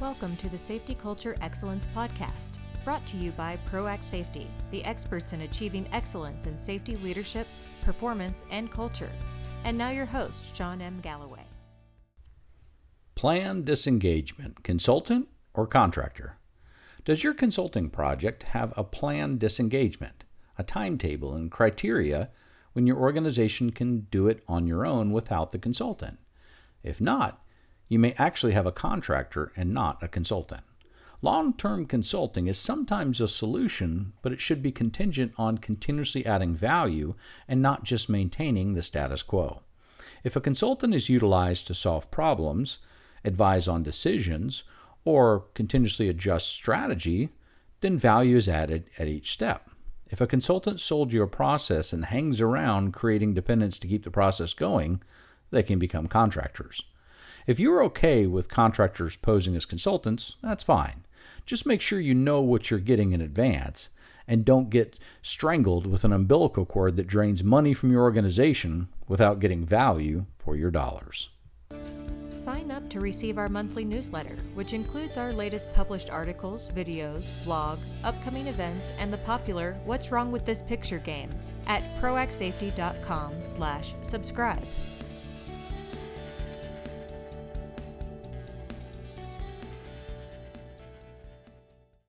Welcome to the Safety Culture Excellence Podcast, brought to you by ProAct Safety, the experts in achieving excellence in safety leadership, performance, and culture. And now your host, Shawn M. Galloway. Plan disengagement, consultant or contractor? Does your consulting project have a planned disengagement, a timetable, and criteria when your organization can do it on your own without the consultant? If not, you may actually have a contractor and not a consultant. Long term consulting is sometimes a solution, but it should be contingent on continuously adding value and not just maintaining the status quo. If a consultant is utilized to solve problems, advise on decisions, or continuously adjust strategy, then value is added at each step. If a consultant sold you a process and hangs around creating dependence to keep the process going, they can become contractors. If you're okay with contractors posing as consultants, that's fine. Just make sure you know what you're getting in advance and don't get strangled with an umbilical cord that drains money from your organization without getting value for your dollars. Sign up to receive our monthly newsletter, which includes our latest published articles, videos, blog, upcoming events, and the popular What's Wrong with This Picture game at proactsafety.com slash subscribe.